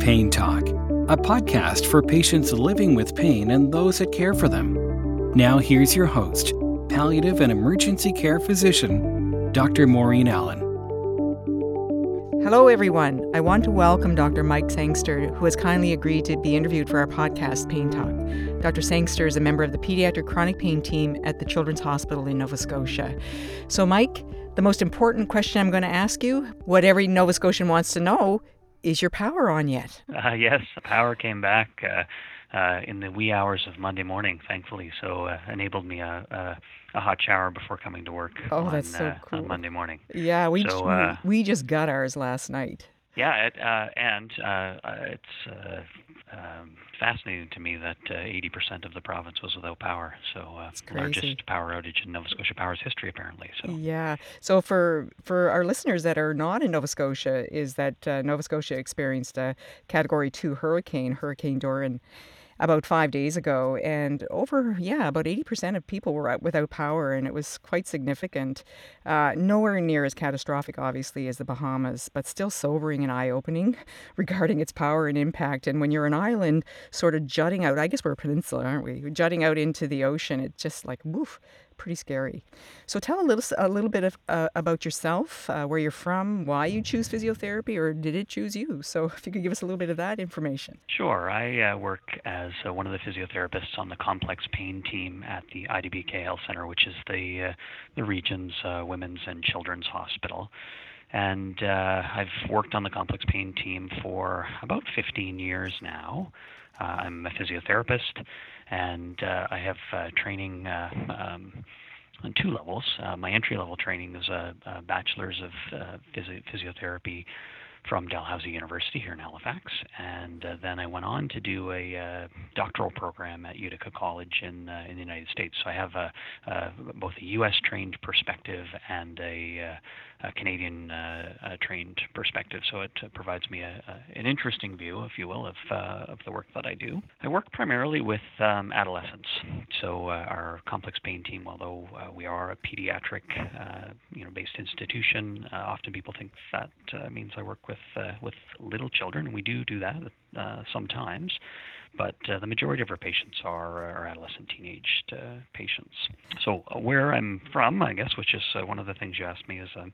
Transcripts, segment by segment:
Pain Talk, a podcast for patients living with pain and those that care for them. Now, here's your host, palliative and emergency care physician, Dr. Maureen Allen. Hello, everyone. I want to welcome Dr. Mike Sangster, who has kindly agreed to be interviewed for our podcast, Pain Talk. Dr. Sangster is a member of the pediatric chronic pain team at the Children's Hospital in Nova Scotia. So, Mike, the most important question I'm going to ask you, what every Nova Scotian wants to know, is your power on yet? Uh, yes, the power came back uh, uh, in the wee hours of Monday morning, thankfully. So uh, enabled me a, a, a, hot shower before coming to work. Oh, on, that's so uh, cool. On Monday morning. Yeah, we so, uh, we just got ours last night. Yeah, it, and it's um, fascinating to me that uh, 80% of the province was without power. So uh, largest power outage in Nova Scotia Power's history, apparently. So yeah. So for for our listeners that are not in Nova Scotia, is that uh, Nova Scotia experienced a Category Two hurricane, Hurricane Dorian about five days ago, and over yeah, about eighty percent of people were without power, and it was quite significant. Uh, nowhere near as catastrophic, obviously, as the Bahamas, but still sobering and eye-opening regarding its power and impact. And when you're an island, sort of jutting out, I guess we're a peninsula, aren't we? Jutting out into the ocean, it's just like woof pretty scary. So tell a little a little bit of, uh, about yourself, uh, where you're from, why you choose physiotherapy, or did it choose you? So if you could give us a little bit of that information. Sure. I uh, work as uh, one of the physiotherapists on the complex pain team at the IWK Health Center, which is the uh, the region's uh, women's and children's hospital. And I've worked on the complex pain team for about 15 years now. I'm a physiotherapist and uh, I have uh, training uh, um, on two levels. My entry level training is a, a bachelor's of physio- physiotherapy from Dalhousie University here in Halifax, and uh, then I went on to do a uh, doctoral program at Utica College in uh, in the United States. So I have a, both a U.S. trained perspective and a Canadian uh, uh, trained perspective. So it uh, provides me a, an interesting view, if you will, of of the work that I do. I work primarily with um, adolescents. So our complex pain team, although we are a pediatric you know based institution, often people think that means I work with uh, with little children. We do do that uh, sometimes, but uh, the majority of our patients are, are adolescent, teenaged uh, patients. So uh, where I'm from, I guess, which is uh, one of the things you asked me, is um,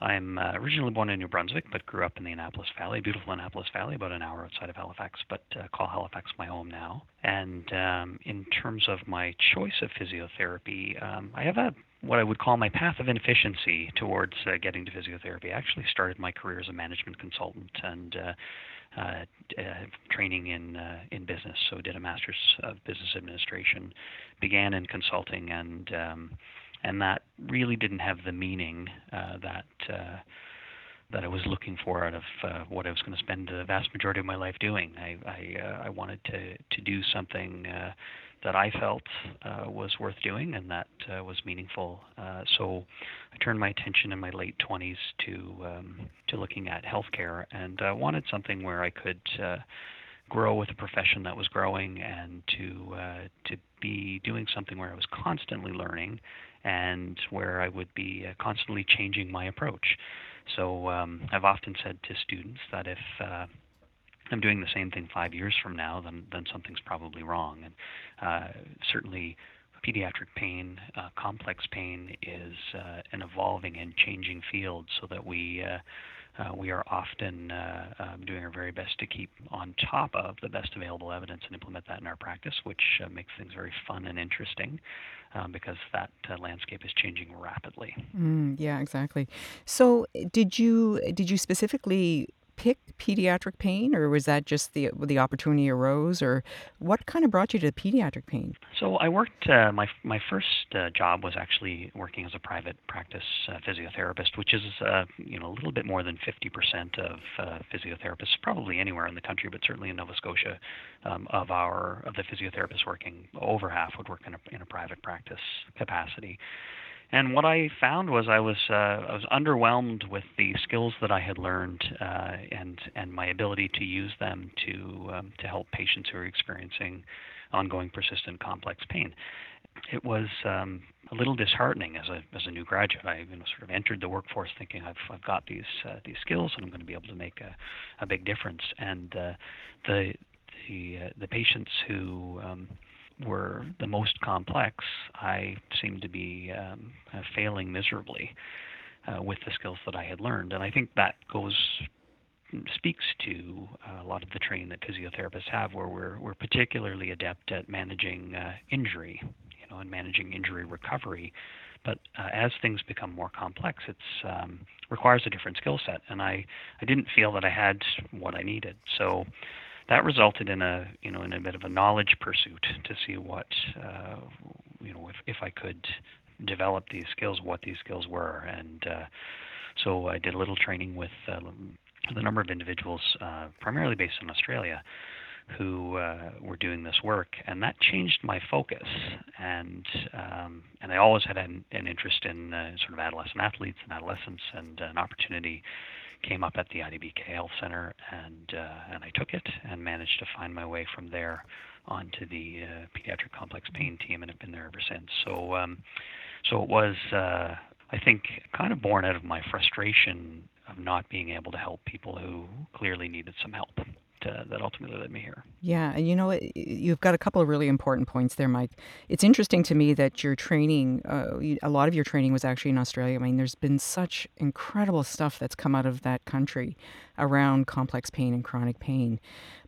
I'm originally born in New Brunswick, but grew up in the Annapolis Valley, beautiful Annapolis Valley, about an hour outside of Halifax, but call Halifax my home now. And um, in terms of my choice of physiotherapy, um, I have a what I would call my path of inefficiency towards uh, getting to physiotherapy. I actually started my career as a management consultant and uh, uh, uh, training in uh, in business. So did a master's of business administration, began in consulting, and um, and that really didn't have the meaning uh, that. Uh, that I was looking for out of uh, what I was going to spend the vast majority of my life doing. I I, uh, I wanted to to do something uh, that I felt uh, was worth doing and that uh, was meaningful. Uh, so I turned my attention in my late 20s to um, to looking at healthcare and uh, wanted something where I could uh, grow with a profession that was growing and to uh, to be doing something where I was constantly learning and where I would be constantly changing my approach. So um, I've often said to students that if I'm doing the same thing five years from now, then then something's probably wrong. And uh, certainly, pediatric pain, uh, complex pain, is uh, an evolving and changing field, so that we. Uh, uh, we are often uh, um, doing our very best to keep on top of the best available evidence and implement that in our practice, which makes things very fun and interesting. Um, because that landscape is changing rapidly. Mm, yeah, exactly. So, did you did you specifically pick pediatric pain, or was that just the the opportunity arose, or what kind of brought you to pediatric pain? So I worked. Uh, my my first uh, job was actually working as a private practice uh, physiotherapist, which is uh, you know a little bit more than 50% of uh, physiotherapists, probably anywhere in the country, but certainly in Nova Scotia, um, of our of the physiotherapists working, over half would work in a in a private practice capacity. And what I found was I was uh, I was underwhelmed with the skills that I had learned uh, and and my ability to use them to um, to help patients who are experiencing ongoing persistent complex pain. it was um, a little disheartening as a as a new graduate. I you know sort of entered the workforce thinking I've I've got these uh, these skills and I'm going to be able to make a, a big difference. And uh, the the uh, the patients who um, were the most complex, I seemed to be um, uh, failing miserably uh, with the skills that I had learned. And I think that goes speaks to uh, a lot of the training that physiotherapists have, where we're we're particularly adept at managing uh, injury, you know, and managing injury recovery. But uh, as things become more complex, it um, requires a different skill set, and I I didn't feel that I had what I needed. So that resulted in a you know in a bit of a knowledge pursuit to see what uh, you know if if I could develop these skills, what these skills were, and uh, so I did a little training with uh, the number of individuals, uh, primarily based in Australia, who uh, were doing this work, and that changed my focus. And um, and I always had an, an interest in uh, sort of adolescent athletes and adolescents, and an opportunity came up at the IWK Health Center, and uh, and I took it and managed to find my way from there onto the uh, pediatric complex pain team, and have been there ever since. So um, so it was. Uh, I think kind of born out of my frustration of not being able to help people who clearly needed some help. To, that ultimately led me here. Yeah, and you know You've got a couple of really important points there, Mike. It's interesting to me that your training, uh, a lot of your training was actually in Australia. I mean, there's been such incredible stuff that's come out of that country around complex pain and chronic pain.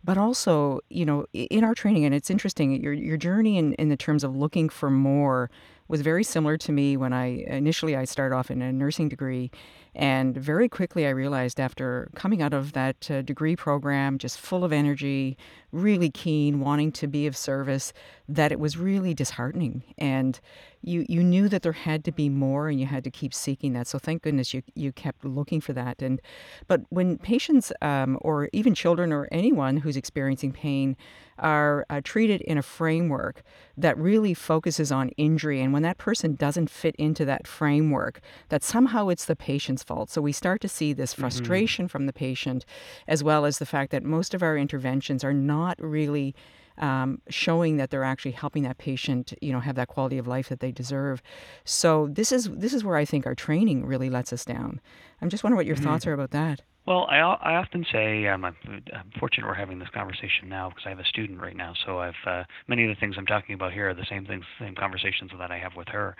But also, you know, in our training, and it's interesting, your, your journey in, in the terms of looking for more was very similar to me when I initially I started off in a nursing degree and very quickly, I realized after coming out of that uh, degree program, just full of energy, really keen, wanting to be of service, that it was really disheartening. And you, you knew that there had to be more and you had to keep seeking that. So thank goodness you, you kept looking for that. And But when patients um, or even children or anyone who's experiencing pain are uh, treated in a framework that really focuses on injury, and when that person doesn't fit into that framework, that somehow it's the patient's fault. So we start to see this mm-hmm. frustration mm-hmm. from the patient, as well as the fact that most of our interventions are not really. Um, showing that they're actually helping that patient, you know, have that quality of life that they deserve. So this is this is where I think our training really lets us down. I'm just wondering what your mm-hmm. thoughts are about that. Well, I, I often say um, I'm, I'm fortunate we're having this conversation now because I have a student right now. So I've uh, many of the things I'm talking about here are the same things, same conversations that I have with her.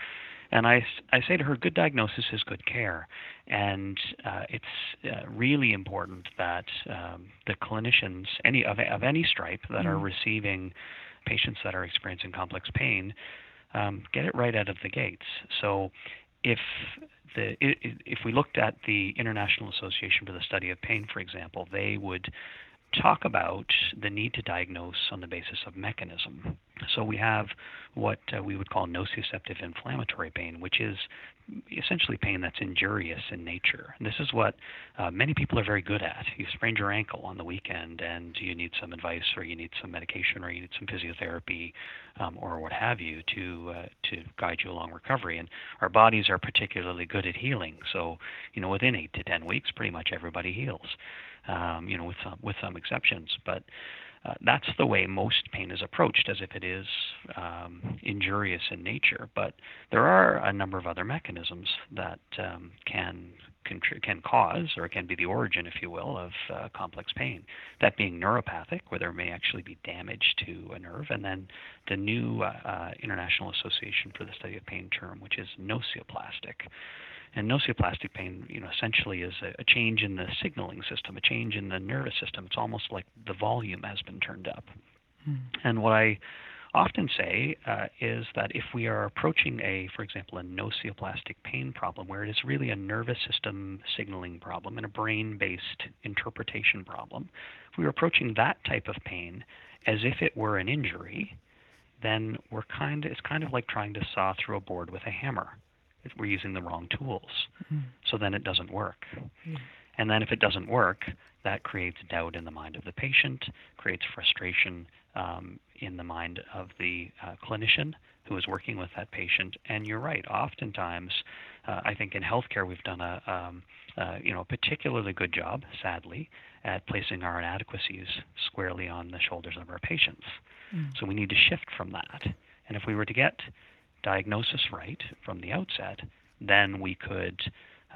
And I, I say to her, good diagnosis is good care. And uh, it's uh, really important that um, the clinicians, any of, of any stripe, that mm. are receiving patients that are experiencing complex pain, um, get it right out of the gates. So if the, if we looked at the International Association for the Study of Pain, for example, they would talk about the need to diagnose on the basis of mechanism. So we have what uh, we would call nociceptive inflammatory pain, which is essentially pain that's injurious in nature. And this is what uh, many people are very good at. You sprained your ankle on the weekend and you need some advice or you need some medication or you need some physiotherapy um, or what have you to uh, to guide you along recovery. And our bodies are particularly good at healing. So, you know, within 8 to 10 weeks pretty much everybody heals um, you know, with some with some exceptions. But uh, that's the way most pain is approached, as if it is um, injurious in nature. But there are a number of other mechanisms that um, can can cause or can be the origin, if you will, of uh, complex pain. That being neuropathic, where there may actually be damage to a nerve, and then the new uh, uh International Association for the Study of Pain term, which is nocioplastic. And nocioplastic pain, you know, essentially is a, a, change in the signaling system, a change in the nervous system. It's almost like the volume has been turned up. Mm. And what I often say uh, is that if we are approaching a, for example, a nocioplastic pain problem, where it is really a nervous system signaling problem and a brain-based interpretation problem, if we are approaching that type of pain as if it were an injury, then we're kind of, it's kind of like trying to saw through a board with a hammer we're using the wrong tools. Mm-hmm. So then it doesn't work. Mm-hmm. And then if it doesn't work, that creates doubt in the mind of the patient, creates frustration um, in the mind of the uh, clinician who is working with that patient. And you're right. Oftentimes, uh, I think in healthcare we've done a um, uh, you know a particularly good job, sadly, at placing our inadequacies squarely on the shoulders of our patients. Mm. So we need to shift from that. And if we were to get diagnosis right from the outset, then we could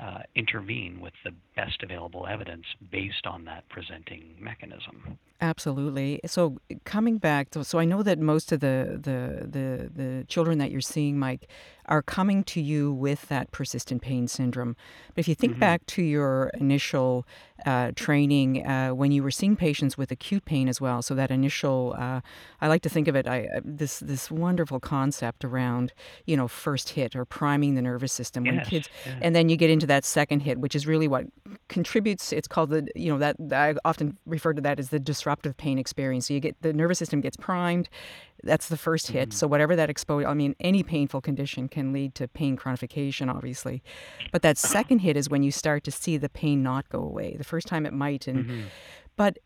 uh, intervene with the best available evidence based on that presenting mechanism. Absolutely. So coming back, to, so I know that most of the, the the the children that you're seeing, Mike, are coming to you with that persistent pain syndrome. But if you think mm-hmm. back to your initial uh, training uh, when you were seeing patients with acute pain as well, so that initial, uh, I like to think of it, I, uh, this this wonderful concept around you know first hit or priming the nervous system when kids, yes. and then you get into that second hit, which is really what contributes. It's called the you know that I often refer to that as the disruptive pain experience. So you get the nervous system gets primed. That's the first hit. Mm-hmm. So whatever that exposure, I mean, any painful condition can lead to pain chronification, obviously. But that second hit is when you start to see the pain not go away. The first time it might, and mm-hmm. But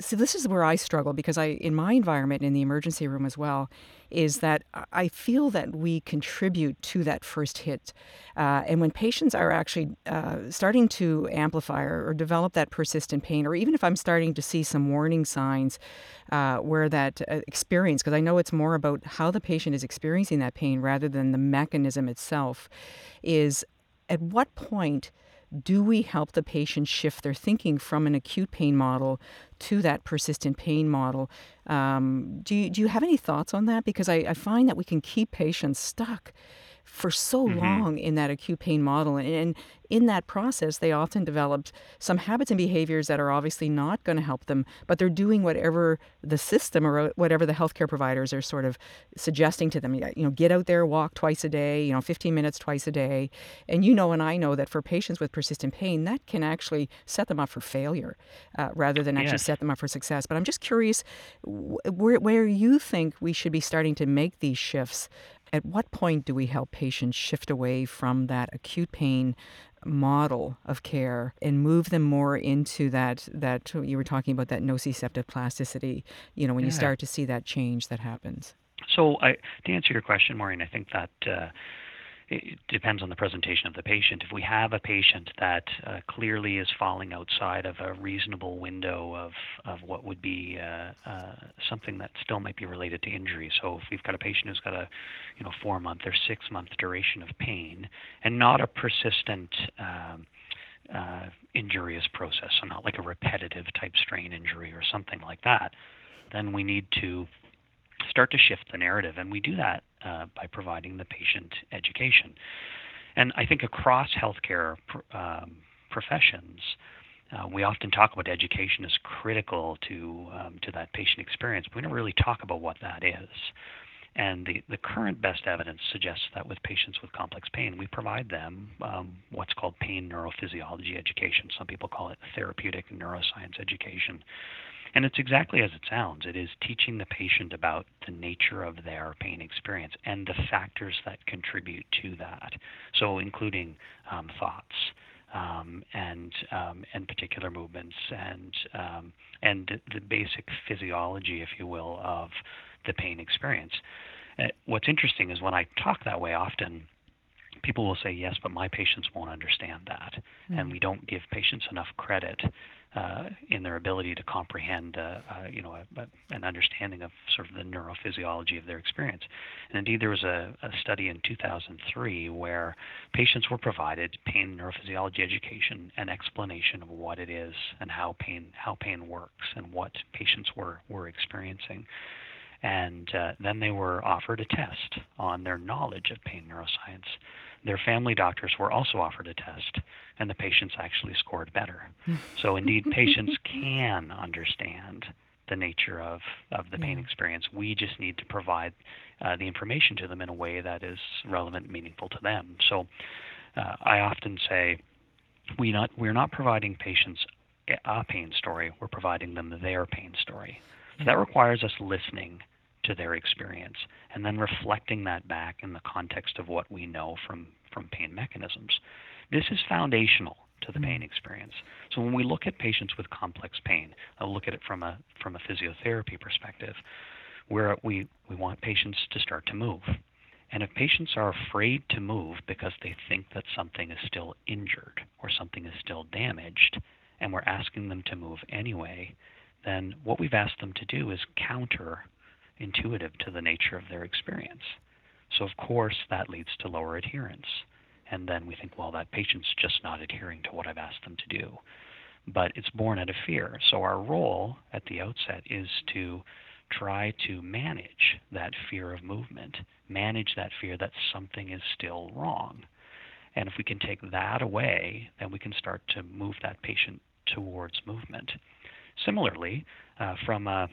so this is where I struggle because I, in my environment in the emergency room as well, is that I feel that we contribute to that first hit. Uh, and when patients are actually uh, starting to amplify or, or, develop that persistent pain, or even if I'm starting to see some warning signs uh, where that uh, experience, because I know it's more about how the patient is experiencing that pain rather than the mechanism itself, is at what point do we help the patient shift their thinking from an acute pain model to that persistent pain model? Um, do, you, do you have any thoughts on that? Because I, I find that we can keep patients stuck for so mm-hmm. long in that acute pain model. And, and, in that process, they often developed some habits and behaviors that are obviously not going to help them, but they're doing whatever the system or whatever the healthcare providers are sort of suggesting to them. You know, get out there, walk twice a day, you know, 15 minutes twice a day. And you know, and I know that for patients with persistent pain, that can actually set them up for failure uh, rather than actually yes. set them up for success. But I'm just curious where, where you think we should be starting to make these shifts at what point do we help patients shift away from that acute pain model of care and move them more into that that you were talking about that nociceptive plasticity you know when yeah. you start to see that change that happens so I, to answer your question maureen i think that uh, it depends on the presentation of the patient. If we have a patient that uh, clearly is falling outside of a reasonable window of, of what would be uh, uh, something that still might be related to injury, so if we've got a patient who's got a you know four month or six month duration of pain and not a persistent um, uh, injurious process, so not like a repetitive type strain injury or something like that, then we need to start to shift the narrative. And we do that uh, by providing the patient education. And I think across healthcare um, professions, uh, we often talk about education as critical to um, to that patient experience, but we don't really talk about what that is. And the, the current best evidence suggests that with patients with complex pain, we provide them um, what's called pain neurophysiology education. Some people call it therapeutic neuroscience education. And it's exactly as it sounds. It is teaching the patient about the nature of their pain experience and the factors that contribute to that. So, including um, thoughts um, and um, and particular movements and um, and the basic physiology, if you will, of the pain experience. Uh, what's interesting is when I talk that way, often people will say, "Yes, but my patients won't understand that," mm-hmm. and we don't give patients enough credit uh, in their ability to comprehend, uh, uh, you know, a, a, an understanding of sort of the neurophysiology of their experience. And indeed, there was a, a study in 2003 where patients were provided pain neurophysiology education and explanation of what it is and how pain how pain works and what patients were were experiencing. And uh, then they were offered a test on their knowledge of pain neuroscience their family doctors were also offered a test, and the patients actually scored better. so, indeed, patients can understand the nature of, of the pain experience. We just need to provide uh, the information to them in a way that is relevant and meaningful to them. So, uh, I often say, we not we're not providing patients a pain story. We're providing them their pain story. So that requires us listening to their experience and then reflecting that back in the context of what we know from, from pain mechanisms. This is foundational to the pain experience. So when we look at patients with complex pain, I'll look at it from a from a physiotherapy perspective, where we, we want patients to start to move. And if patients are afraid to move because they think that something is still injured or something is still damaged, and we're asking them to move anyway, then what we've asked them to do is counter intuitive to the nature of their experience. So, of course, that leads to lower adherence. And then we think, well, that patient's just not adhering to what I've asked them to do. But it's born out of fear. So, our role at the outset is to try to manage that fear of movement, manage that fear that something is still wrong. And if we can take that away, then we can start to move that patient towards movement. Similarly, uh, from a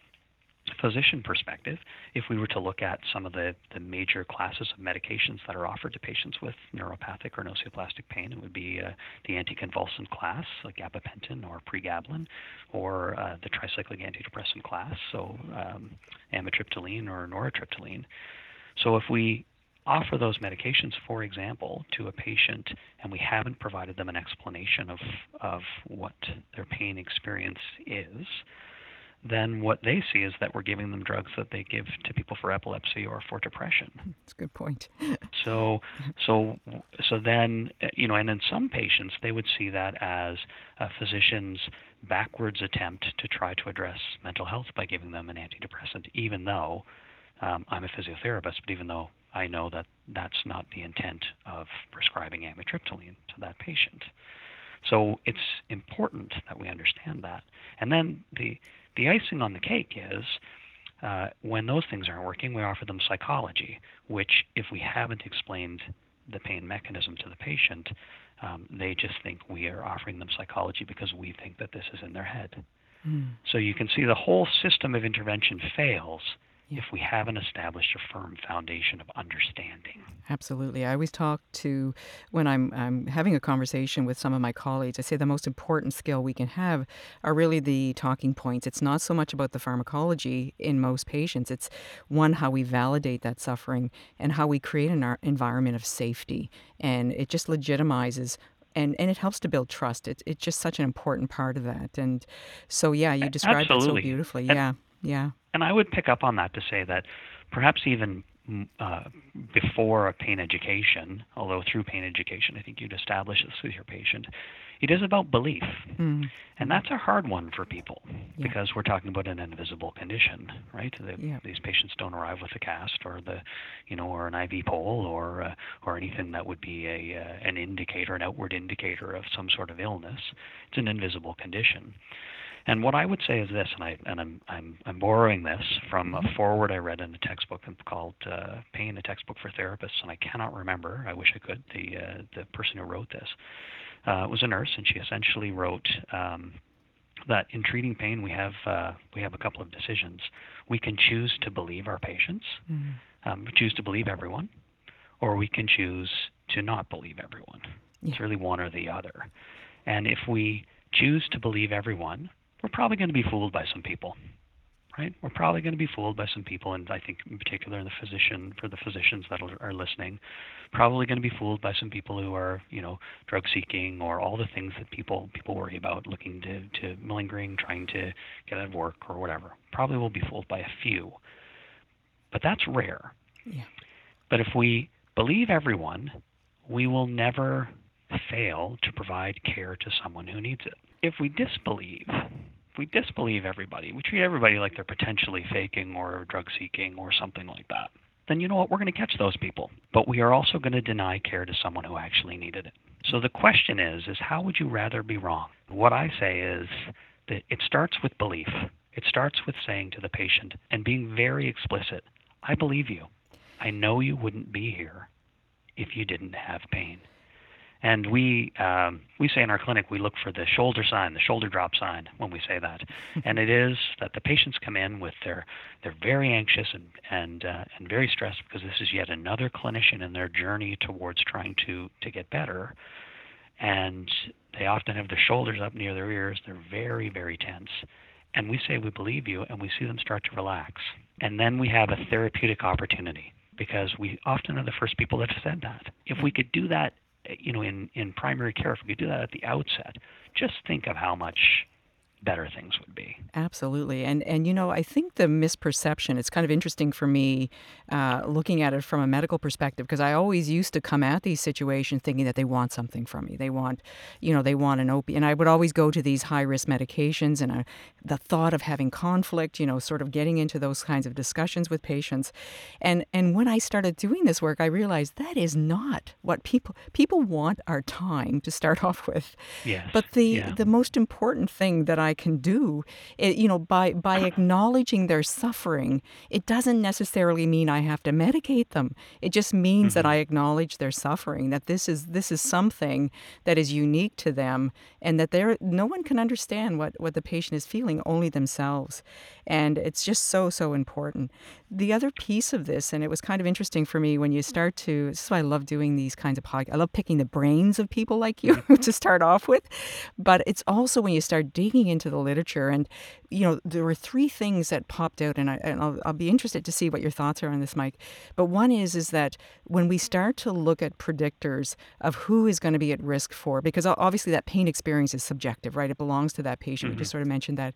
physician perspective, if we were to look at some of the, the major classes of medications that are offered to patients with neuropathic or nociceptive pain, it would be uh, the anticonvulsant class, like gabapentin or pregabalin, or uh, the tricyclic antidepressant class, so um, amitriptyline or nortriptyline. So if we offer those medications, for example, to a patient and we haven't provided them an explanation of, of what their pain experience is, then what they see is that we're giving them drugs that they give to people for epilepsy or for depression. That's a good point. so, so, so then, you know, and in some patients, they would see that as a physician's backwards attempt to try to address mental health by giving them an antidepressant, even though um, I'm a physiotherapist, but even though I know that that's not the intent of prescribing amitriptyline to that patient. So it's important that we understand that. And then the the icing on the cake is uh, when those things aren't working, we offer them psychology, which, if we haven't explained the pain mechanism to the patient, um, they just think we are offering them psychology because we think that this is in their head. Mm. So you can see the whole system of intervention fails yeah. if we haven't established a firm foundation of understanding. Absolutely. I always talk to, when I'm, I'm having a conversation with some of my colleagues, I say the most important skill we can have are really the talking points. It's not so much about the pharmacology in most patients, it's one, how we validate that suffering and how we create an environment of safety. And it just legitimizes and and it helps to build trust. It's it's just such an important part of that. And so yeah, you described Absolutely. it so beautifully. And, yeah, yeah. And I would pick up on that to say that perhaps even mm, uh, before a pain education, although through pain education, I think you'd establish this with your patient. It is about belief, mm. and that's a hard one for people yeah. because we're talking about an invisible condition, right? The, yeah. These patients don't arrive with a cast or the, you know, or an IV pole or uh, or anything that would be a uh, an indicator, an outward indicator of some sort of illness. It's an invisible condition. And what I would say is this, and I and I'm I'm I'm borrowing this from a mm-hmm. foreword I read in a textbook called uh, "Pain: A Textbook for Therapists," and I cannot remember. I wish I could. The uh, the person who wrote this uh, was a nurse, and she essentially wrote. Um, that in treating pain we have uh, we have a couple of decisions. We can choose to believe our patients, mm-hmm. um, choose to believe everyone, or we can choose to not believe everyone. Yeah. It's really one or the other. And if we choose to believe everyone, we're probably going to be fooled by some people right? We're probably going to be fooled by some people and i think in particular the physician for the physicians that are listening probably going to be fooled by some people who are you know drug seeking or all the things that people people worry about looking to to malingering trying to get out of work or whatever. Probably will be fooled by a few. But that's rare. Yeah. but if we believe everyone we will never fail to provide care to someone who needs it if we disbelieve, if we disbelieve everybody, we treat everybody like they're potentially faking or drug seeking or something like that, then you know what? We're going to catch those people. But we are also going to deny care to someone who actually needed it. So the question is, is how would you rather be wrong? What I say is that it starts with belief. It starts with saying to the patient and being very explicit, I believe you. I know you wouldn't be here if you didn't have pain. And we um, we say in our clinic we look for the shoulder sign, the shoulder drop sign when we say that, and it is that the patients come in with their they're very anxious and and uh, and very stressed because this is yet another clinician in their journey towards trying to to get better, and they often have their shoulders up near their ears. They're very very tense, and we say we believe you, and we see them start to relax, and then we have a therapeutic opportunity because we often are the first people that have said that. If we could do that you know, in, in primary care, if we could do that at the outset, just think of how much better things would be. Absolutely, and and you know I think the misperception. It's kind of interesting for me uh, looking at it from a medical perspective because I always used to come at these situations thinking that they want something from me. They want, you know, they want an opiate, and I would always go to these high risk medications and uh, the thought of having conflict. You know, sort of getting into those kinds of discussions with patients, and and when I started doing this work, I realized that is not what people people want our time to start off with. Yes. But the yeah. the most important thing that I can do, it, you know, by by acknowledging their suffering, it doesn't necessarily mean I have to medicate them. It just means that Mhm. I acknowledge their suffering, that this is this is something that is unique to them, and that they're no one can understand what what the patient is feeling, only themselves. And it's just so so important. The other piece of this, and it was kind of interesting for me when you start to. This is why I love doing these kinds of podcasts. I love picking the brains of people like you to start off with, but it's also when you start digging into the literature. And you know, there were three things that popped out, and, I, and I'll, I'll be interested to see what your thoughts are on this, Mike. But one is is that when we start to look at predictors of who is going to be at risk for, because obviously that pain experience is subjective, right? It belongs to that patient. We just sort of mentioned that.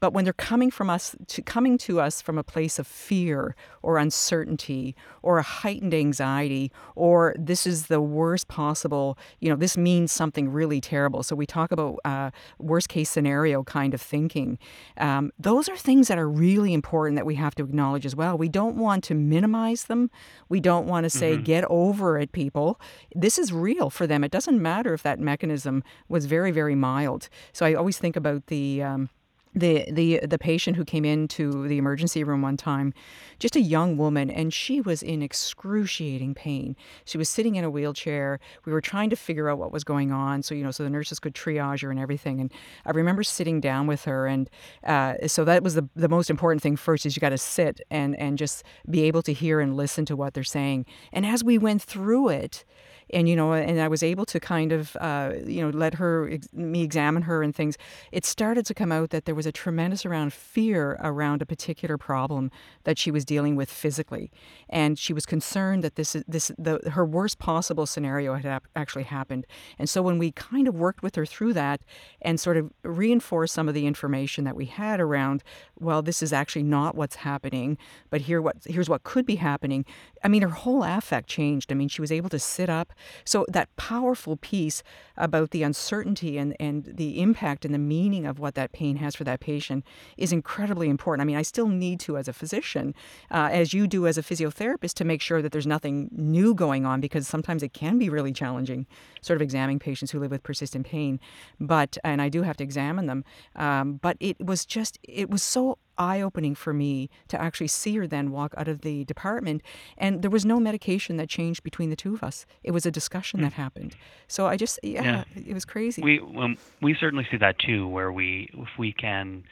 But when they're coming from us to coming to us from a place of fear or uncertainty or a heightened anxiety or this is the worst possible, you know, this means something really terrible. So we talk about uh, worst case scenario kind of thinking. Um, those are things that are really important that we have to acknowledge as well. We don't want to minimize them. We don't want to say get over it, people. This is real for them. It doesn't matter if that mechanism was very very mild. So I always think about the. Um, the the the patient who came into the emergency room one time just a young woman and she was in excruciating pain. She was sitting in a wheelchair. We were trying to figure out what was going on so you know so the nurses could triage her and everything and i remember sitting down with her and uh, so that was the, the most important thing first is you got to sit and and just be able to hear and listen to what they're saying. And as we went through it and you know and i was able to kind of uh, you know let her me examine her and things it started to come out that there was a tremendous amount of fear around a particular problem that she was dealing with physically. And she was concerned that this this the her worst possible scenario had actually happened. And so when we kind of worked with her through that and sort of reinforced some of the information that we had around well this is actually not what's happening but here what here's what could be happening i mean her whole affect changed. I mean she was able to sit up so that powerful piece about the uncertainty and, and the impact and the meaning of what that pain has for that patient is incredibly important. I mean, I still need to, as a physician, uh, as you do as a physiotherapist, to make sure that there's nothing new going on because sometimes it can be really challenging, sort of examining patients who live with persistent pain. But and I do have to examine them. Um, but it was just it was so eye opening for me to actually see her then walk out of the department. And there was no medication that changed between the two of us. It was a discussion that happened. So I just, yeah, Yeah. it was crazy. We um, we certainly see that too, where we if we can,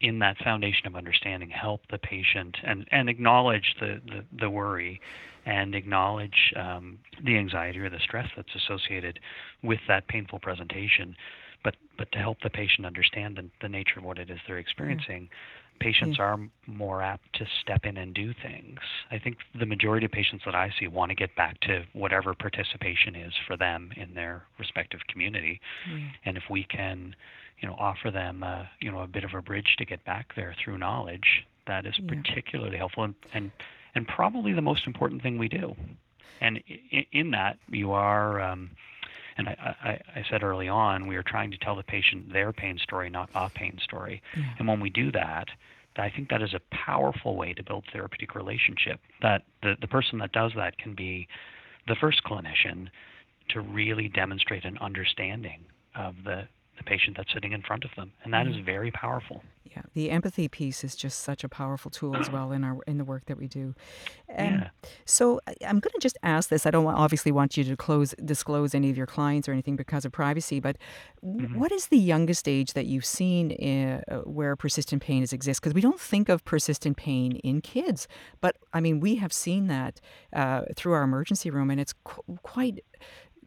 in that foundation of understanding, help the patient and and acknowledge the the, the worry, and acknowledge um, the anxiety or the stress that's associated with that painful presentation, but but to help the patient understand the, the nature of what it is they're experiencing. Patients are more apt to step in and do things. I think the majority of patients that I see want to get back to whatever participation is for them in their respective community and if we can you know offer them a, you know a bit of a bridge to get back there through knowledge that is Yeah. particularly helpful and, and and probably the most important thing we do and in, in that you are um, and I, I, I said early on we are trying to tell the patient their pain story not a pain story and when we do that I think that is a powerful way to build therapeutic relationship. That the, the person that does that can be the first clinician to really demonstrate an understanding of the, the patient that's sitting in front of them. And that is very powerful. Yeah, the empathy piece is just such a powerful tool as well in our in the work that we do. Um, Yeah. So I'm going to just ask this. I don't obviously want you to close disclose any of your clients or anything because of privacy. But w what is the youngest age that you've seen uh, where persistent pain has exist? Because we don't think of persistent pain in kids, but I mean we have seen that uh, through our emergency room, and it's qu- quite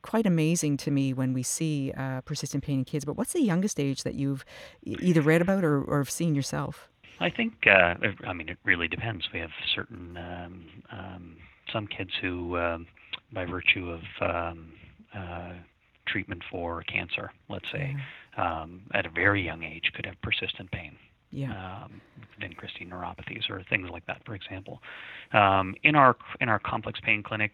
quite amazing to me when we see uh, persistent pain in kids. But what's the youngest age that you've either read about or, or have seen yourself? I think, uh, I mean, it really depends. We have certain, um, um, some kids who, um, by virtue of um, uh, treatment for cancer, let's say, um, at a very young age, could have persistent pain. Yeah. Um, Vincristine neuropathies or things like that, for example. Um, in our in our complex pain clinic,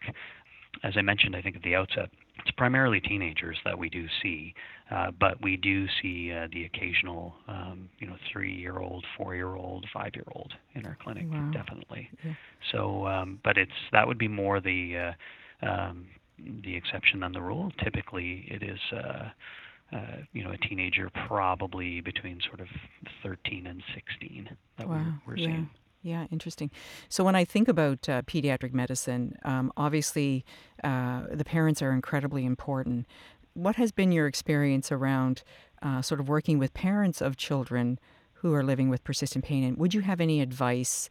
as I mentioned, I think at the outset, it's primarily teenagers that we do see, uh, but we do see uh, the occasional, um, you know, three-year-old, four-year-old, five-year-old in our clinic, Wow. definitely. Yeah. So, um, but it's that would be more the uh, um, the exception than the rule. Typically, it is. Uh, uh, you know, a teenager probably between sort of 13 and 16 that Wow. we're, we're yeah. seeing. Yeah, interesting. So when I think about uh, pediatric medicine, um, obviously uh, the parents are incredibly important. What has been your experience around uh, sort of working with parents of children who are living with persistent pain? And would you have any advice?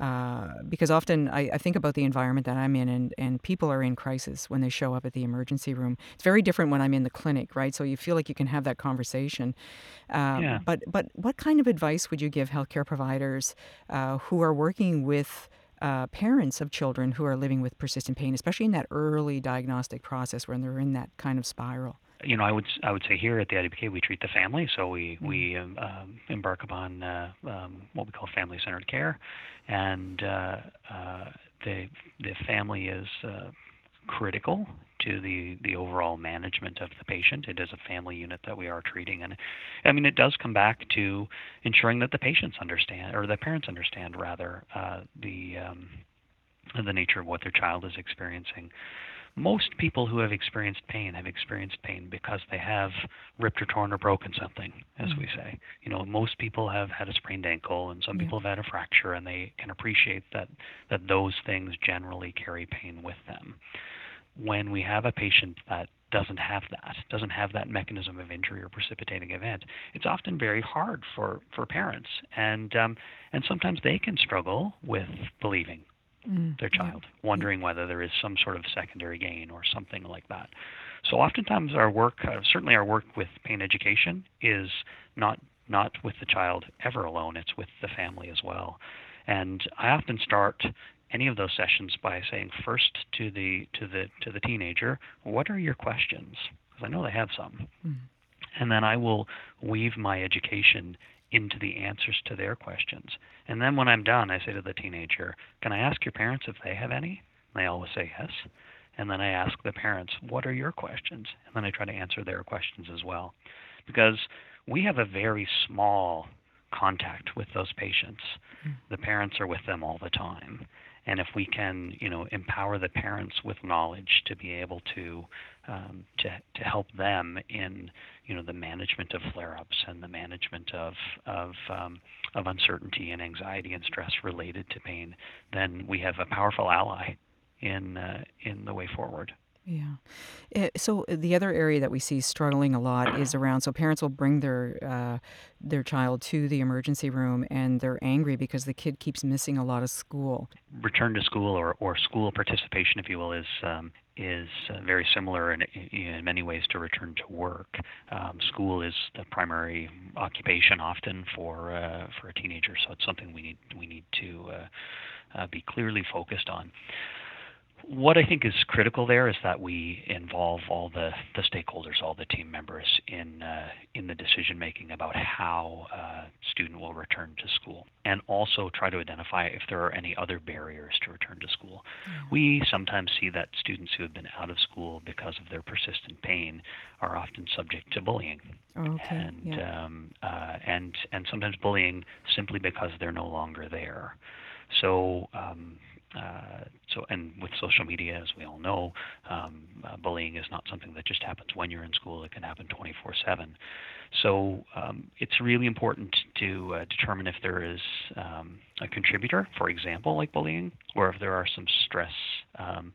Uh, because often I, I think about the environment that I'm in, and, and people are in crisis when they show up at the emergency room. It's very different when I'm in the clinic, right? So you feel like you can have that conversation. Uh, Yeah. But but what kind of advice would you give healthcare providers uh, who are working with uh, parents of children who are living with persistent pain, especially in that early diagnostic process when they're in that kind of spiral? You know, I would I would say here at the IWK we treat the family, so we we um, um, embark upon uh, um, what we call family-centered care, and uh, uh, the the family is uh, critical to the the overall management of the patient. It is a family unit that we are treating, and I mean it does come back to ensuring that the patients understand or the parents understand rather uh, the um, the nature of what their child is experiencing most people who have experienced pain have experienced pain because they have ripped or torn or broken something, as we say. You know, most people have had a sprained ankle, and some Yeah. people have had a fracture, and they can appreciate that that those things generally carry pain with them. When we have a patient that doesn't have that, doesn't have that mechanism of injury or precipitating event, it's often very hard for for parents, and um, and sometimes they can struggle with believing Mm, their yeah. child, wondering whether there is some sort of secondary gain or something like that. So oftentimes our work, uh, certainly our work with pain education, is not not with the child ever alone. It's with the family as well. And I often start any of those sessions by saying first to the to the to the teenager, what are your questions? Because I know they have some. Mm. And then I will weave my education into the answers to their questions. And then when I'm done, I say to the teenager, Can I ask your parents if they have any? And they always say yes. And then I ask the parents, What are your questions? And then I try to answer their questions as well. Because we have a very small contact with those patients. Hmm. The parents are with them all the time. And if we can, you know, empower the parents with knowledge to be able to um, to to help them in you know the management of flare-ups and the management of of um, of uncertainty and anxiety and stress related to pain, then we have a powerful ally in uh, in the way forward. Yeah. Eh, So the other area that we see struggling a lot is around. So parents will bring their uh, their child to the emergency room, and they're angry because the kid keeps missing a lot of school. Return to school or, or school participation, if you will, is um, is uh, very similar in, in many ways to return to work. Um, school is the primary occupation often for uh, for a teenager, so it's something we need we need to uh, uh, be clearly focused on. What I think is critical there is that we involve all the, the stakeholders, all the team members in uh, in the decision making about how a student will return to school, and also try to identify if there are any other barriers to return to school. We sometimes see that students who have been out of school because of their persistent pain are often subject to bullying, Okay. and yeah. um, uh, and and sometimes bullying simply because they're no longer there. So. Um, uh, so, and with social media, as we all know, um, uh, bullying is not something that just happens when you're in school. It can happen 24/7. So, um, it's really important to uh, determine if there is um, a contributor, for example, like bullying, or if there are some stress um,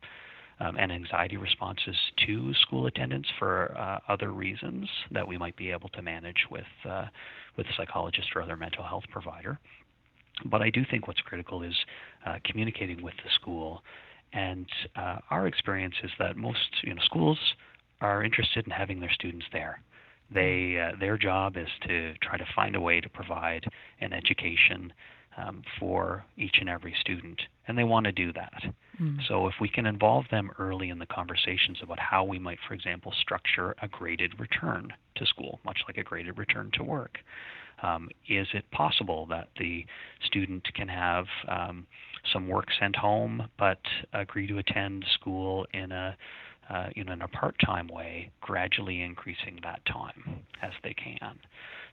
um, and anxiety responses to school attendance for uh, other reasons that we might be able to manage with uh, with a psychologist or other mental health provider. But I do think what's critical is uh, communicating with the school. And uh, our experience is that most you know schools are interested in having their students there. They uh, their job is to try to find a way to provide an education um, for each and every student, and they want to do that. Mm. So if we can involve them early in the conversations about how we might, for example, structure a graded return to school, much like a graded return to work. Um, is it possible that the student can have um, some work sent home, but agree to attend school in a uh, in a part-time way, gradually increasing that time as they can.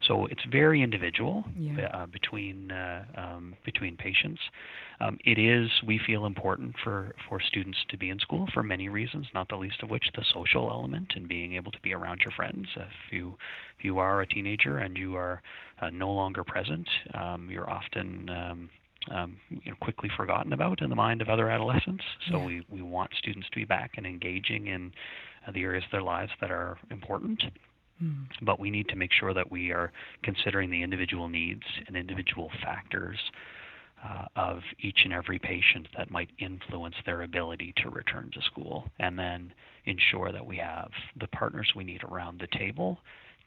So it's very individual Yeah. uh, between uh, um, between patients. Um, it is, we feel, important for for students to be in school for many reasons, not the least of which the social element and being able to be around your friends. If you if you are a teenager and you are uh, no longer present, um, you're often um, um, you know, quickly forgotten about in the mind of other adolescents. So Yeah. we, we want students to be back and engaging in uh, the areas of their lives that are important. Mm. But we need to make sure that we are considering the individual needs and individual factors uh, of each and every patient that might influence their ability to return to school, and then ensure that we have the partners we need around the table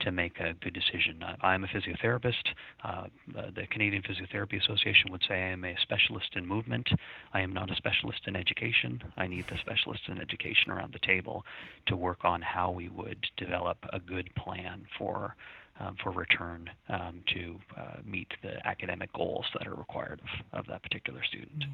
to make a good decision. Uh, I'm a physiotherapist. Uh, the, the Canadian Physiotherapy Association would say I am a specialist in movement. I am not a specialist in education. I need the specialist in education around the table to work on how we would develop a good plan for um, for return um, to uh, meet the academic goals that are required of, of that particular student.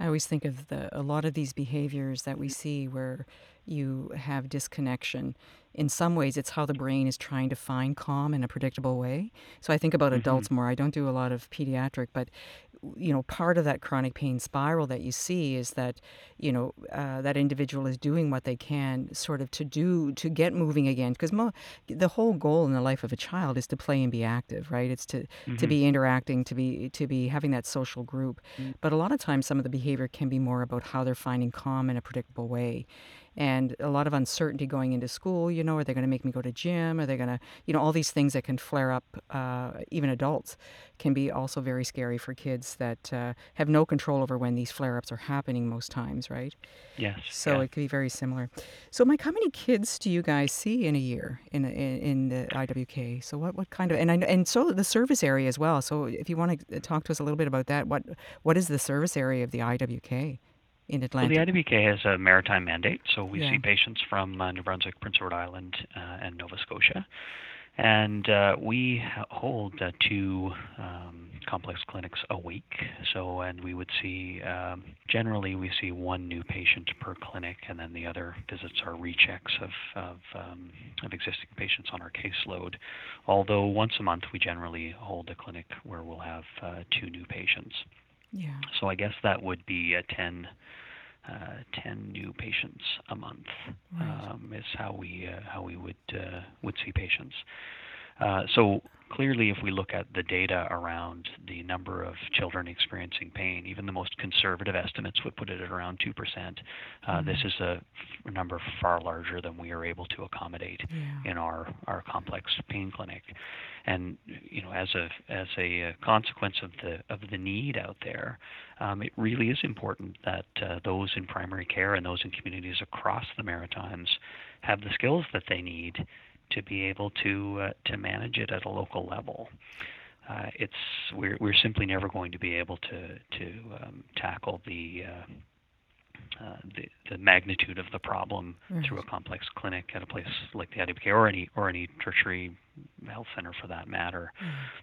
I always think of the a lot of these behaviors that we see where you have disconnection. In some ways, it's how the brain is trying to find calm in a predictable way. So I think about adults more. I don't do a lot of pediatric, but you know, part of that chronic pain spiral that you see is that you know uh, that individual is doing what they can, sort of to do to get moving again. Because mo- the whole goal in the life of a child is to play and be active, right? It's to to be interacting, to be to be having that social group. But a lot of times, some of the behavior can be more about how they're finding calm in a predictable way and a lot of uncertainty going into school. You know, are they going to make me go to gym? Are they going to, you know, all these things that can flare up. Uh, even adults can be also very scary for kids that uh, have no control over when these flare-ups are happening. Most times, right? Yes. So yeah. it could be very similar. So, Mike, how many kids do you guys see in a year in in, in the IWK? So, what, what kind of and I, and so the service area as well. So, if you want to talk to us a little bit about that, what what is the service area of the IWK in Well, Atlanta? the IWK has a maritime mandate, so we Yeah. see patients from uh, New Brunswick, Prince Edward Island, uh, and Nova Scotia. And uh, we hold uh, two um, complex clinics a week. So, and we would see um, generally we see one new patient per clinic, and then the other visits are rechecks of of, um, of existing patients on our caseload. Although once a month we generally hold a clinic where we'll have uh, two new patients. Yeah. So I guess that would be uh, 10, uh, 10 new patients a month Right. um, is how we uh, how we would uh, would see patients. Uh, so clearly, if we look at the data around the number of children experiencing pain, even the most conservative estimates would put it at around two percent. Uh, This is a f- number far larger than we are able to accommodate Yeah. in our our complex pain clinic and you know as a as a uh, consequence of the of the need out there um, it really is important that uh, those in primary care and those in communities across the maritimes have the skills that they need to be able to uh, to manage it at a local level uh, it's we're we're simply never going to be able to to um, tackle the uh, uh, the, the magnitude of the problem through a complex clinic at a place like the IWK or any or any tertiary health center for that matter.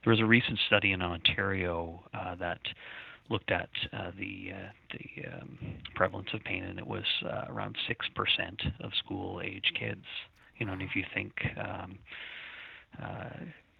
There was a recent study in Ontario uh, that looked at uh, the uh, the um, prevalence of pain, and it was uh, around six percent of school age kids. You know, and if you think. Um, uh,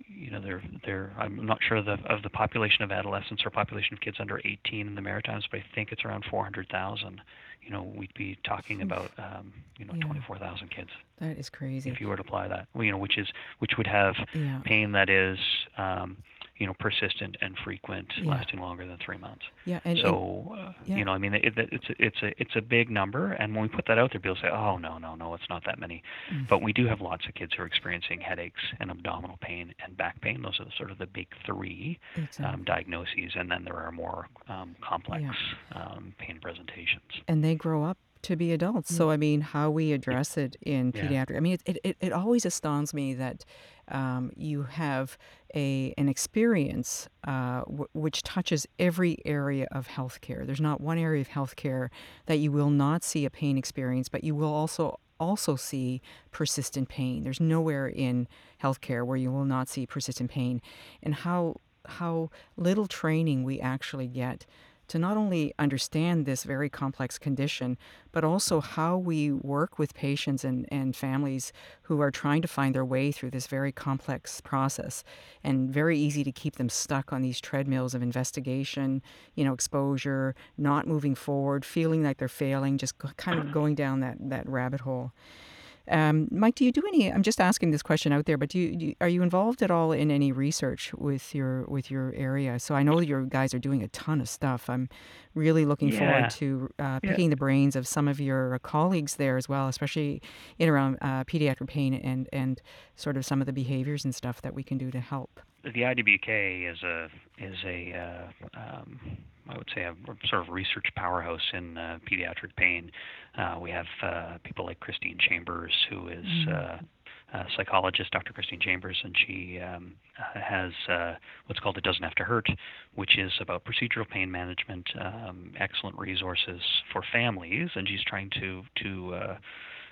you know, they're they're. I'm not sure of the of the population of adolescents or population of kids under 18 in the Maritimes, but I think it's around 400,000. You know, we'd be talking about um, you know Yeah. 24,000 kids That is crazy. if you were to apply that. Well, you know, which is which would have Yeah. pain that is um, you know persistent and frequent, Yeah. lasting longer than three months. Yeah. And, and So uh, yeah. you know, I mean, it, it, it's a- it's a it's a big number, and when we put that out there, people say, "Oh no, no, no, it's not that many." Mm. But we do have lots of kids who are experiencing headaches and abdominal pain and back pain. Those are the, sort of the big three Exactly. um, diagnoses, and then there are more um, complex um, pain presentations. and they grow up to be adults. So I mean, how we address it in Yeah. pediatric. I mean, it it, it always astounds me that um, you have a an experience uh, w- which touches every area of healthcare. There's not one area of healthcare that you will not see a pain experience, but you will also also see persistent pain. There's nowhere in healthcare where you will not see persistent pain, and how how little training we actually get to not only understand this very complex condition, but also how we work with patients and, and families who are trying to find their way through this very complex process and very easy to keep them stuck on these treadmills of investigation, you know, exposure, not moving forward, feeling like they're failing, just kind of going down that, that rabbit hole. Um, Mike, do you do any? I'm just asking this question out there, but do you, do you- are you involved at all in any research with your with your area? So I know your guys are doing a ton of stuff. I'm really looking Yeah. forward to uh, Yeah. picking the brains of some of your colleagues there as well, especially in around uh, pediatric pain and and sort of some of the behaviors and stuff that we can do to help. the IWK is a is a uh, um, I would say a sort of research powerhouse in uh, pediatric pain. Uh, we have uh, people like Christine Chambers, who is uh, a psychologist, Dr. Christine Chambers, and she um, has uh, what's called It Doesn't Have to Hurt, which is about procedural pain management, um, excellent resources for families, and she's trying to to uh,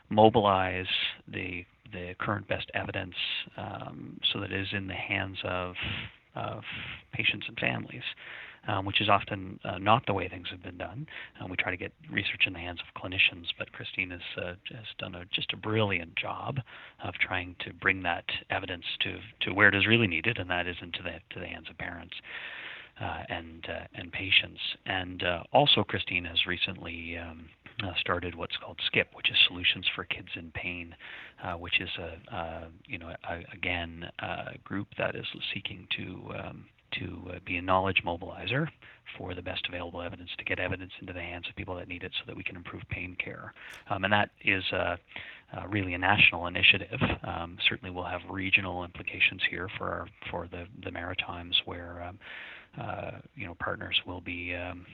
mobilize the the current best evidence um, so that it is in the hands of of patients and families, um, which is often uh, not the way things have been done. Um, we try to get research in the hands of clinicians, but Christine has uh, has done a, just a brilliant job of trying to bring that evidence to to where it is really needed, and that is into the to the hands of parents. Uh, and uh, and patients, and uh, also Christine has recently um, uh, started what's called SKIP, which is Solutions for Kids in Pain, uh, which is a, uh, you know a, again a group that is seeking to um, to uh, be a knowledge mobilizer for the best available evidence to get evidence into the hands of people that need it, so that we can improve pain care, um, and that is. Uh, uh, really a national initiative. Um, certainly, will have regional implications here for our, for the the Maritimes, where um, uh, you know partners will be um,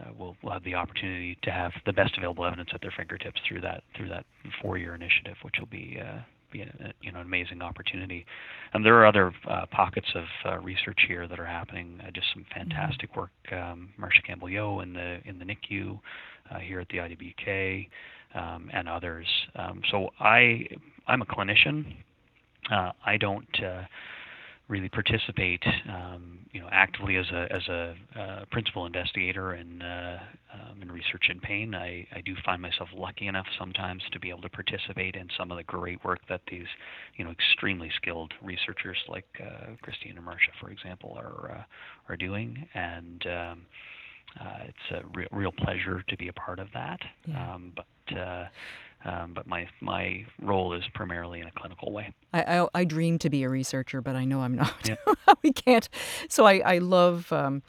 uh, will will have the opportunity to have the best available evidence at their fingertips through that through that four-year initiative, which will be uh, be a, you know an amazing opportunity. And there are other uh, pockets of uh, research here that are happening. Uh, just some fantastic work. Um, Marsha Campbell-Yeo in the in the NICU uh, here at the IWK um, and others. Um, so I I'm a clinician. Uh, I don't. Really participate, um, you know, actively as a as a uh, principal investigator in uh, um, in research in pain. I, I do find myself lucky enough sometimes to be able to participate in some of the great work that these, you know, extremely skilled researchers like uh, Christine and Marsha, for example, are uh, are doing, and um, uh, it's a re- real pleasure to be a part of that. Yeah. Um, but uh, um, but my my role is primarily in a clinical way. I, I, I dream to be a researcher, but I know I'm not. Yeah. we can't. So I, I love um,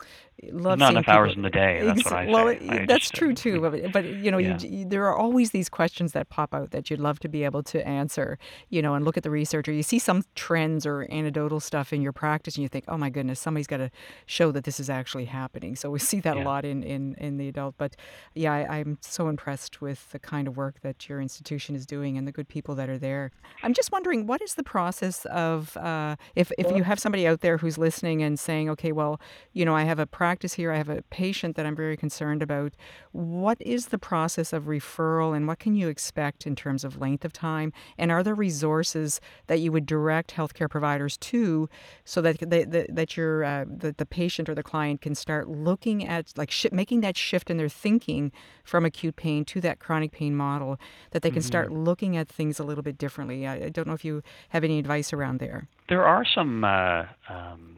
love Not seeing enough hours people- in the day. That's what I Ex- well, say. I that's just, uh, true too. But, but you know, Yeah. you, you, there are always these questions that pop out that you'd love to be able to answer. You know, and look at the research, or you see some trends or anecdotal stuff in your practice, and you think, oh my goodness, somebody's got to show that this is actually happening. So we see that a lot in, in, in the adult. But yeah, I, I'm so impressed with the kind of work that your institution is doing and the good people that are there. I'm just wondering, what is the process of uh, if if you have somebody out there who's listening and saying, okay, well, you know, I have a practice here, I have a patient that I'm very concerned about. What is the process of referral, and what can you expect in terms of length of time? And are there resources that you would direct healthcare providers to, so that they, that, that your uh, the, the patient or the client can start looking at like shi making that shift in their thinking from acute pain to that chronic pain model, that they can start looking at things a little bit differently. I, I don't know if you have any advice around there. There are some uh, um,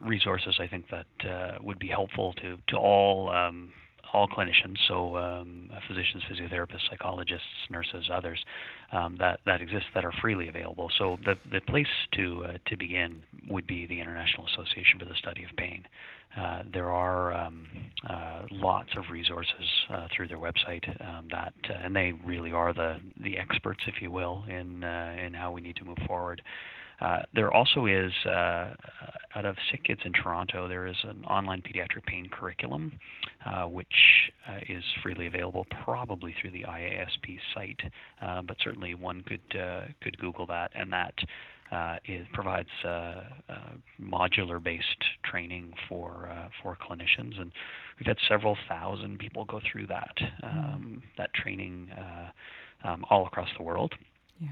resources I think that uh, would be helpful to to all um, all clinicians, so um, physicians, physiotherapists, psychologists, nurses, others um, that that exist that are freely available. So the the place to uh, to begin would be the International Association for the Study of Pain. Uh, there are um, uh, lots of resources uh, through their website um, that, uh, and they really are the the experts, if you will, in in how we need to move forward. Uh, there also is, uh, out of Sick Kids in Toronto, there is an online pediatric pain curriculum, uh, which uh, is freely available, probably through the IASP site, uh, but certainly one could could Google that, and that it provides modular-based training for for clinicians, and we've had several thousand people go through that hmm. um, that training um, all across the world. Yeah.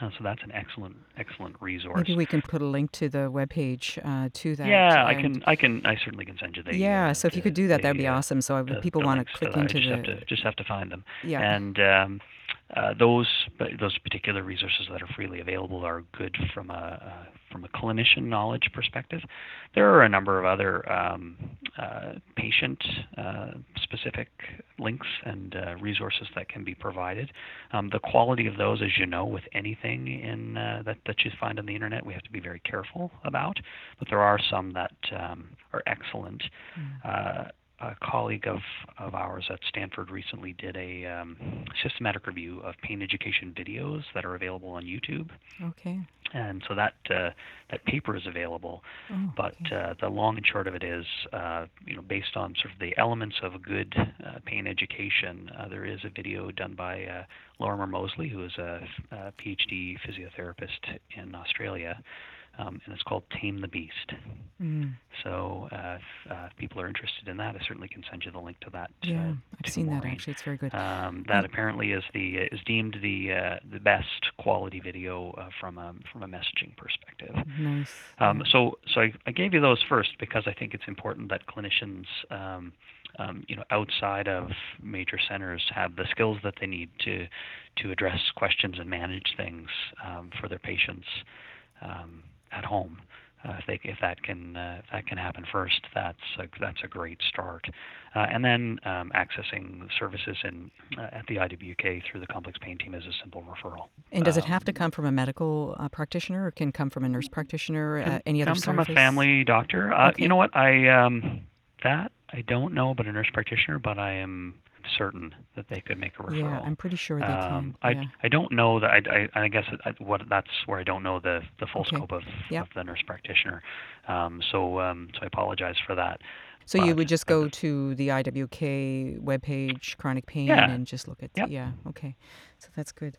Uh, so that's an excellent, excellent resource. Maybe we can put a link to the webpage uh, to that. Yeah, I can, I can, I certainly can send you the. Yeah, uh, so if you could do that, that would be uh, awesome. So the, people want to click into just the. Have to, just have to find them. Yeah. And um, uh, those those particular resources that are freely available are good from a, a from a clinician knowledge perspective. There are a number of other um, uh, patient uh, specific links and uh, resources that can be provided. Um, the quality of those, as you know, with anything in uh, that that you find on the internet, we have to be very careful about. But there are some that um, are excellent. Mm a colleague of, of ours at Stanford recently did a um, systematic review of pain education videos that are available on YouTube. Okay. And so that uh, that paper is available, oh, but okay. uh, the long and short of it is, uh, you know, based on sort of the elements of a good uh, pain education. Uh, there is a video done by uh, Lorimer Moseley, who is a, a PhD physiotherapist in Australia um, and it's called Tame the Beast. Mm. So uh, if, uh, if, people are interested in that, I certainly can send you the link to that. Yeah, I've seen Maureen. that actually. It's very good. Um, that apparently is the is deemed the uh, the best quality video uh, from a from a messaging perspective. Nice. Um, so so I, I, gave you those first because I think it's important that clinicians. Um, um, you know, outside of major centers, have the skills that they need to to address questions and manage things um, for their patients. Um, at home. Uh, if, they, if that can uh, if that can happen first, that's a, that's a great start. Uh, and then um, accessing services in uh, at the IWK through the complex pain team is a simple referral. And does it have to um, come from a medical uh, practitioner, or can come from a nurse practitioner? Uh, any other come service? from a family doctor. Okay. You know what? I um, that I don't know about a nurse practitioner, but I am certain that they could make a referral. Yeah, I'm pretty sure they um, can. Yeah. I I don't know that I I, I guess I, what that's where I don't know the the full okay. scope of, yep. of the nurse practitioner. Um, so um, so I apologize for that. So but, you would just go to the IWK webpage, chronic pain, yeah. and just look at yep. yeah. Okay, so that's good.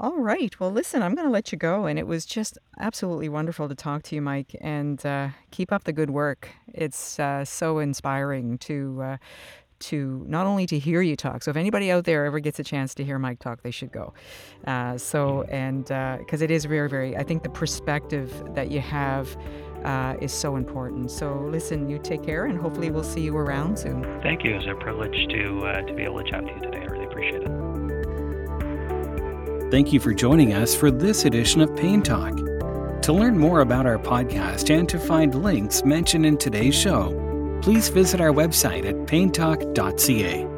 All right. Well, listen, I'm going to let you go. And it was just absolutely wonderful to talk to you, Mike, and uh, keep up the good work. It's uh, so inspiring to uh, to not only to hear you talk. So if anybody out there ever gets a chance to hear Mike talk, they should go. Uh, so and because uh, it is very, very, I think the perspective that you have. Uh, is so important. So listen, you take care, and hopefully we'll see you around soon. Thank you. It's a privilege to uh, to be able to chat with you today. I really appreciate it. Thank you for joining us for this edition of Pain Talk. To learn more about our podcast and to find links mentioned in today's show, please visit our website at paintalk.ca.